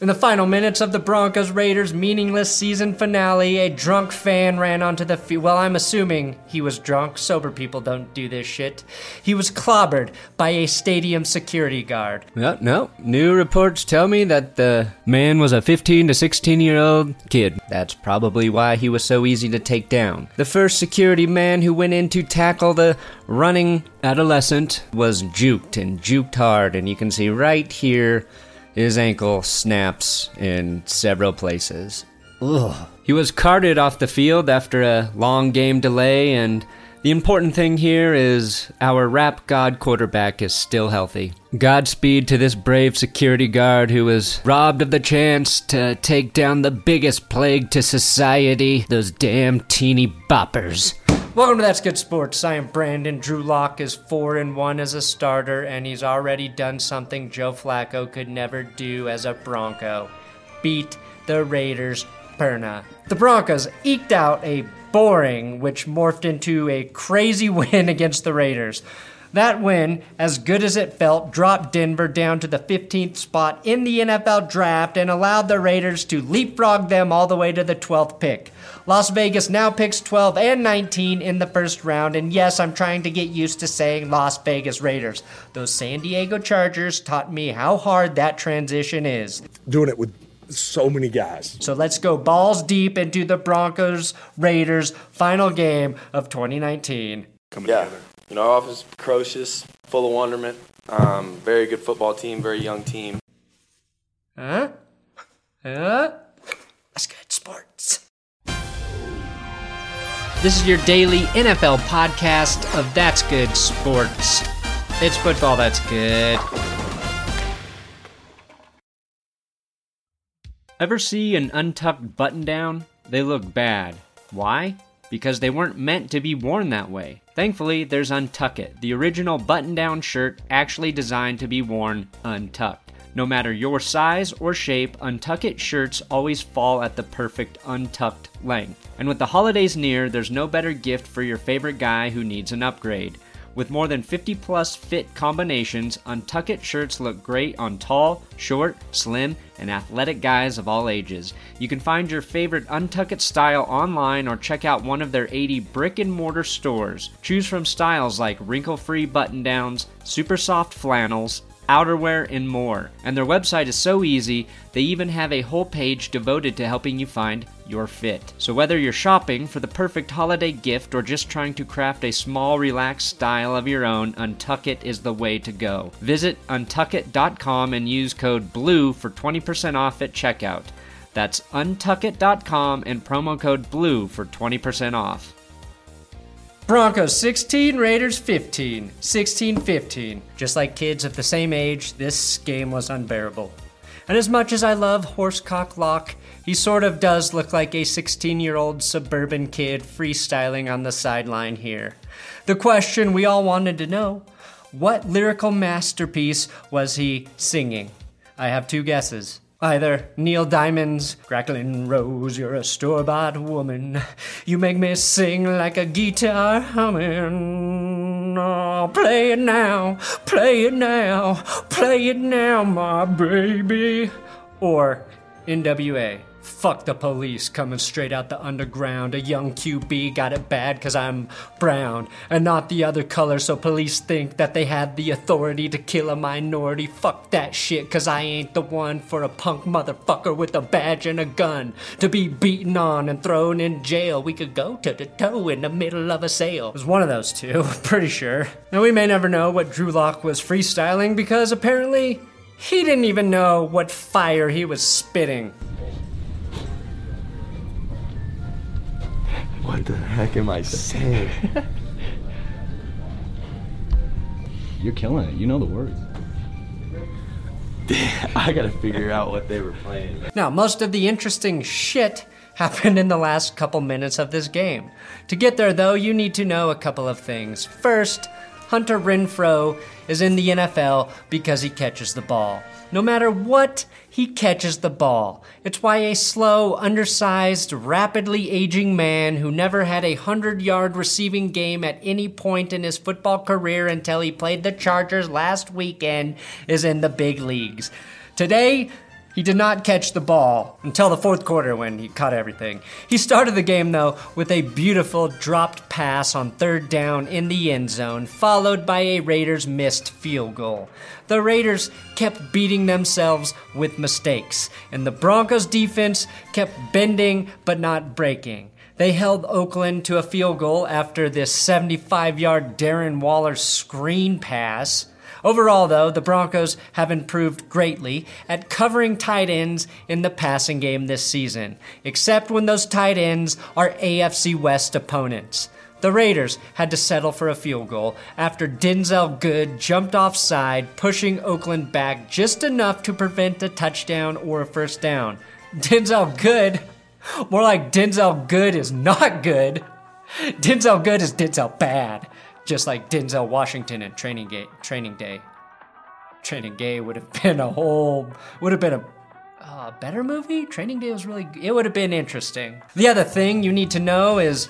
In the final minutes of the Broncos Raiders meaningless season finale, a drunk fan ran onto the field. Well, I'm assuming he was drunk. Sober people don't do this shit. He was clobbered by a stadium security guard. No, no. New reports tell me that the man was a 15 to 16 year old kid. That's probably why he was so easy to take down. The first security man who went in to tackle the running adolescent was juked and juked hard, and you can see right here his ankle snaps in several places. Ugh. He was carted off the field after a long game delay, and the important thing here is our rap god quarterback is still healthy. Godspeed to this brave security guard who was robbed of the chance to take down the biggest plague to society those damn teeny boppers. Welcome to That's Good Sports. I am Brandon. Drew Lock is 4 and 1 as a starter, and he's already done something Joe Flacco could never do as a Bronco beat the Raiders Perna. The Broncos eked out a boring, which morphed into a crazy win against the Raiders. That win, as good as it felt, dropped Denver down to the 15th spot in the NFL draft and allowed the Raiders to leapfrog them all the way to the 12th pick. Las Vegas now picks 12 and 19 in the first round, and yes, I'm trying to get used to saying Las Vegas Raiders. Those San Diego Chargers taught me how hard that transition is. Doing it with so many guys. So let's go balls deep into the Broncos Raiders final game of 2019. Coming yeah. together. You know, our offense is precocious, full of wonderment. Um, very good football team, very young team. Huh? Huh? That's good sports. This is your daily NFL podcast of That's Good Sports. It's football that's good. Ever see an untucked button down? They look bad. Why? Because they weren't meant to be worn that way. Thankfully, there's Untuckit, the original button down shirt actually designed to be worn untucked. No matter your size or shape, Untuckit shirts always fall at the perfect untucked length. And with the holidays near, there's no better gift for your favorite guy who needs an upgrade. With more than 50 plus fit combinations, Untuckit shirts look great on tall, short, slim, and athletic guys of all ages. You can find your favorite Untuckit style online or check out one of their 80 brick and mortar stores. Choose from styles like wrinkle free button downs, super soft flannels, outerwear, and more. And their website is so easy, they even have a whole page devoted to helping you find your fit. So, whether you're shopping for the perfect holiday gift or just trying to craft a small, relaxed style of your own, Untuckit is the way to go. Visit untuckit.com and use code BLUE for 20% off at checkout. That's untuckit.com and promo code BLUE for 20% off. Broncos 16, Raiders 15. 16 15. Just like kids of the same age, this game was unbearable. And as much as I love Horsecock Lock, he sort of does look like a 16 year old suburban kid freestyling on the sideline here. The question we all wanted to know what lyrical masterpiece was he singing? I have two guesses. Either Neil Diamond's Crackling Rose, you're a store bought woman. You make me sing like a guitar humming. Oh, play it now, play it now, play it now, my baby. Or NWA. Fuck the police coming straight out the underground. A young QB got it bad cause I'm brown and not the other color, so police think that they have the authority to kill a minority. Fuck that shit cause I ain't the one for a punk motherfucker with a badge and a gun to be beaten on and thrown in jail. We could go toe to toe in the middle of a sale. It was one of those two, pretty sure. Now we may never know what Drew Lock was freestyling because apparently he didn't even know what fire he was spitting. What the heck am I saying? You're killing it. You know the words. I gotta figure out what they were playing. Now, most of the interesting shit happened in the last couple minutes of this game. To get there, though, you need to know a couple of things. First, Hunter Renfrow is in the NFL because he catches the ball. No matter what, he catches the ball. It's why a slow, undersized, rapidly aging man who never had a 100 yard receiving game at any point in his football career until he played the Chargers last weekend is in the big leagues. Today, He did not catch the ball until the fourth quarter when he caught everything. He started the game, though, with a beautiful dropped pass on third down in the end zone, followed by a Raiders missed field goal. The Raiders kept beating themselves with mistakes, and the Broncos defense kept bending but not breaking. They held Oakland to a field goal after this 75 yard Darren Waller screen pass. Overall, though, the Broncos have improved greatly at covering tight ends in the passing game this season, except when those tight ends are AFC West opponents. The Raiders had to settle for a field goal after Denzelle Good jumped offside, pushing Oakland back just enough to prevent a touchdown or a first down. Denzelle Good, more like Denzelle Good is not good. Denzelle Good is Denzel bad just like Denzel Washington in Training Day. Training Day. Training Day would have been a whole would have been a uh, better movie. Training Day was really it would have been interesting. The other thing you need to know is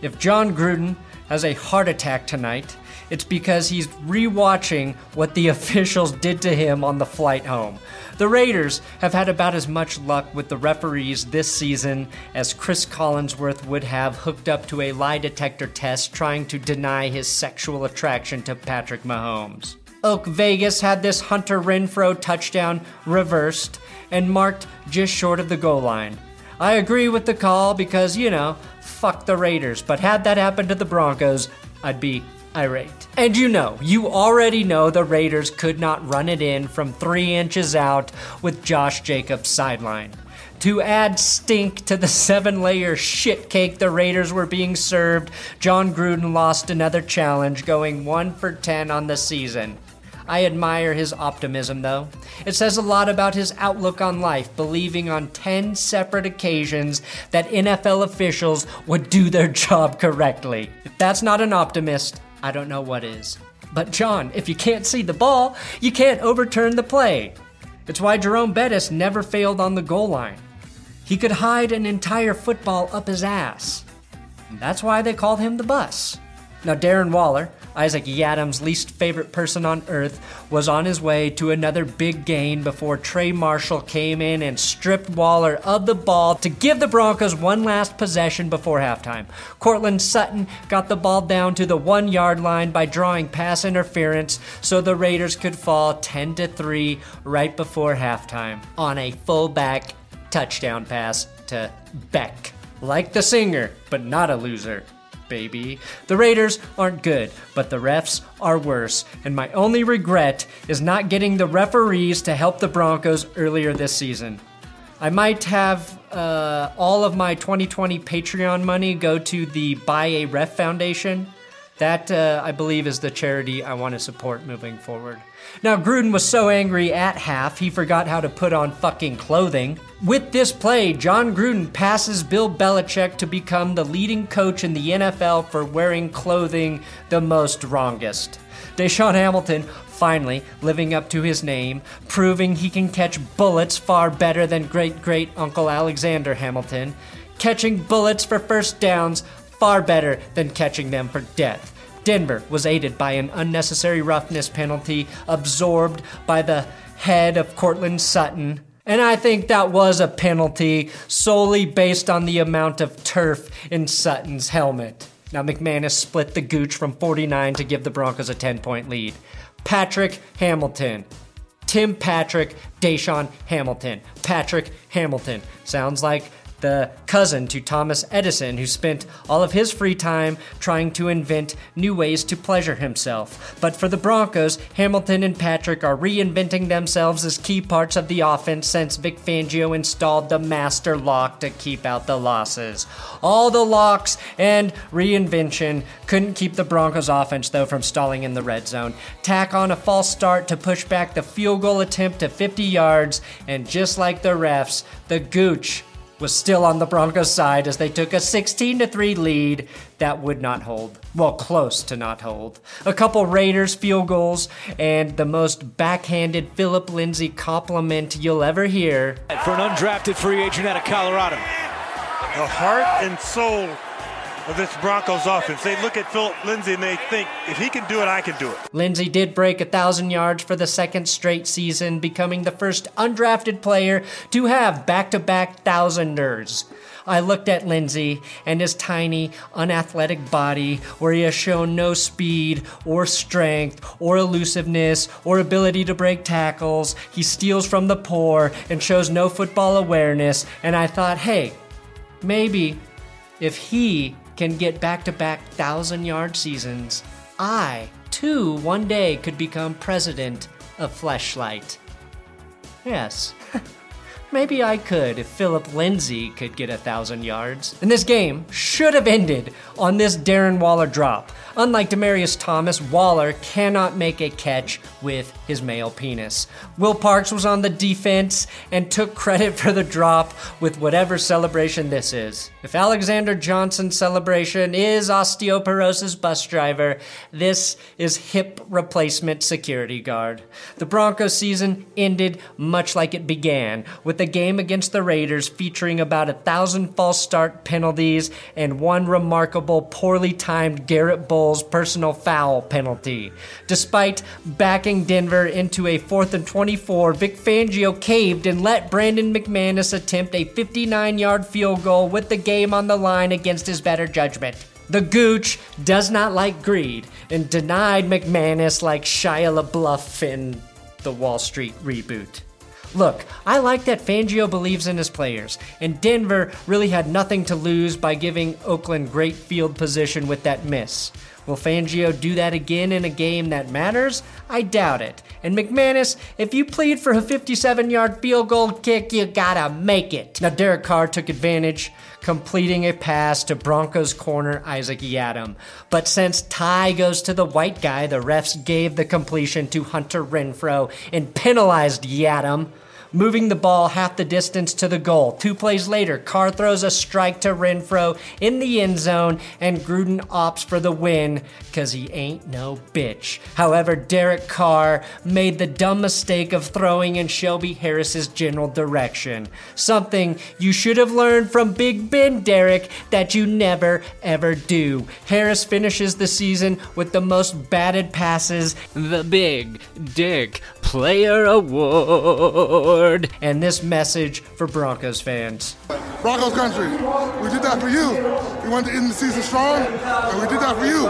if Jon Gruden has a heart attack tonight, it's because he's rewatching what the officials did to him on the flight home. The Raiders have had about as much luck with the referees this season as Chris Collinsworth would have hooked up to a lie detector test trying to deny his sexual attraction to Patrick Mahomes. Oak Vegas had this Hunter Renfrow touchdown reversed and marked just short of the goal line. I agree with the call because, you know, fuck the Raiders, but had that happened to the Broncos, I'd be irate. And you know, you already know the Raiders could not run it in from three inches out with Josh Jacobs sideline. To add stink to the seven layer shit cake the Raiders were being served, Jon Gruden lost another challenge, going 1 for 10 on the season. I admire his optimism, though. It says a lot about his outlook on life, believing on 10 separate occasions that NFL officials would do their job correctly. If that's not an optimist, I don't know what is. But, Jon, if you can't see the ball, you can't overturn the play. It's why Jerome Bettis never failed on the goal line. He could hide an entire football up his ass. That's why they called him the bus. Now, Darren Waller, Isaac Yiadom's least favorite person on earth, was on his way to another big gain before Trey Marshall came in and stripped Waller of the ball to give the Broncos one last possession before halftime. Courtland Sutton got the ball down to the one yard line by drawing pass interference so the Raiders could fall 10 to 3 right before halftime on a fullback touchdown pass to Beck. Like the singer, but not a loser baby. The Raiders aren't good, but the refs are worse, and my only regret is not getting the referees to help the Broncos earlier this season. I might have uh, all of my 2020 Patreon money go to the Buy a Ref Foundation. That, uh, I believe, is the charity I want to support moving forward. Now, Gruden was so angry at half, he forgot how to put on fucking clothing. With this play, Jon Gruden passes Bill Belichick to become the leading coach in the NFL for wearing clothing the most wrongest. DaeSean Hamilton finally living up to his name, proving he can catch bullets far better than great great Uncle Alexander Hamilton, catching bullets for first downs far better than catching them for death. Denver was aided by an unnecessary roughness penalty absorbed by the head of Courtland Sutton. And I think that was a penalty solely based on the amount of turf in Sutton's helmet. Now, McManus split the gooch from 49 to give the Broncos a 10 point lead. Patrick Hamilton. Tim Patrick, DaeSean Hamilton. Patrick Hamilton. Sounds like the cousin to Thomas Edison, who spent all of his free time trying to invent new ways to pleasure himself. But for the Broncos, Hamilton and Patrick are reinventing themselves as key parts of the offense since Vic Fangio installed the master lock to keep out the losses. All the locks and reinvention couldn't keep the Broncos offense, though, from stalling in the red zone. Tack on a false start to push back the field goal attempt to 50 yards, and just like the refs, the Gooch was still on the Broncos side as they took a 16 3 lead that would not hold. Well, close to not hold. A couple Raiders field goals and the most backhanded Philip Lindsay compliment you'll ever hear. For an undrafted free agent out of Colorado. The heart and soul of this Broncos offense. They look at Philip Lindsay and they think, if he can do it, I can do it. Lindsay did break a thousand yards for the second straight season, becoming the first undrafted player to have back-to-back thousanders. I looked at Lindsay and his tiny, unathletic body, where he has shown no speed or strength or elusiveness or ability to break tackles. He steals from the poor and shows no football awareness. And I thought, hey, maybe if he can get back to back thousand yard seasons, I, too, one day could become president of Fleshlight. Yes. Maybe I could if Philip Lindsay could get a thousand yards. And this game should have ended on this Darren Waller drop. Unlike Demaryius Thomas, Waller cannot make a catch with his male penis. Will Parks was on the defense and took credit for the drop with whatever celebration this is. If Alexander Johnson's celebration is osteoporosis bus driver, this is hip replacement security guard. The Broncos season ended much like it began, with the game against the Raiders featuring about a thousand false start penalties and one remarkable poorly timed Garrett Bolles personal foul penalty. Despite backing Denver into a fourth and 24, Vic Fangio caved and let Brandon McManus attempt a 59 yard field goal with the game on the line against his better judgment. The Gooch does not like greed and denied McManus like Shia LaBeouf in the Wall Street reboot. Look, I like that Fangio believes in his players, and Denver really had nothing to lose by giving Oakland great field position with that miss. Will Fangio do that again in a game that matters? I doubt it. And McManus, if you plead for a 57 yard field goal kick, you gotta make it. Now, Derek Carr took advantage, completing a pass to Broncos corner Isaac Yiadom. But since tie goes to the white guy, the refs gave the completion to Hunter Renfrow and penalized Yiadom moving the ball half the distance to the goal. Two plays later, Carr throws a strike to Renfrow in the end zone, and Gruden opts for the win because he ain't no bitch. However, Derek Carr made the dumb mistake of throwing in Shelby Harris's general direction. Something you should have learned from Big Ben, Derek, that you never ever do. Harris finishes the season with the most batted passes, the Big Dick Player Award. And this message for Broncos fans. Broncos country, we did that for you. We wanted to end the season strong, and we did that for you.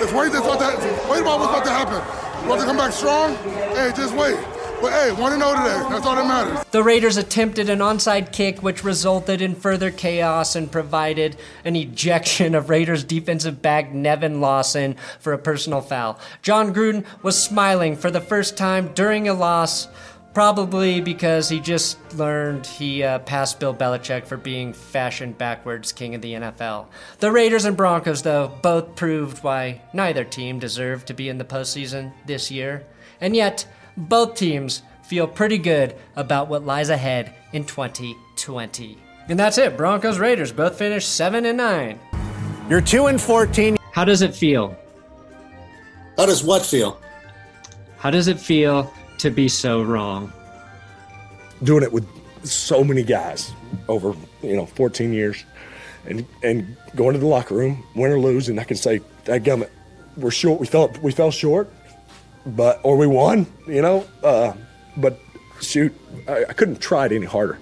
Just wait, what that, wait about what's about to happen. We want to come back strong? Hey, just wait. But hey, 1 0 today. That's all that matters. The Raiders attempted an onside kick, which resulted in further chaos and provided an ejection of Raiders defensive back Nevin Lawson for a personal foul. Jon Gruden was smiling for the first time during a loss. Probably because he just learned he uh, passed Bill Belichick for being fashion backwards king of the NFL. The Raiders and Broncos, though, both proved why neither team deserved to be in the postseason this year. And yet, both teams feel pretty good about what lies ahead in 2020. And that's it. Broncos Raiders both finished 7 and 9. You're 2 and 14. How does it feel? How does what feel? How does it feel to be so wrong? Doing it with so many guys over, you know, 14 years and and going to the locker room, win or lose, and I can say, that gummit, we're short. We felt we fell short, but or we won, you know. Uh, but shoot, I, I couldn't try it any harder.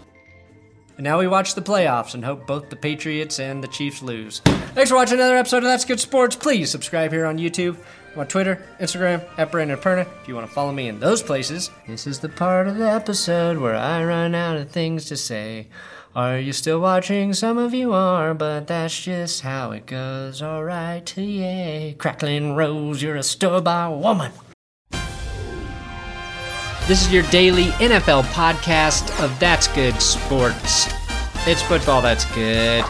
And now we watch the playoffs and hope both the Patriots and the Chiefs lose. Thanks for watching another episode of That's Good Sports. Please subscribe here on YouTube, on Twitter, Instagram, at Brandon Perna. If you want to follow me in those places, this is the part of the episode where I run out of things to say. Are you still watching? Some of you are, but that's just how it goes. Alright, yay. Crackling Rose, you're a bar woman. This is your daily NFL podcast of That's Good Sports. It's football that's good.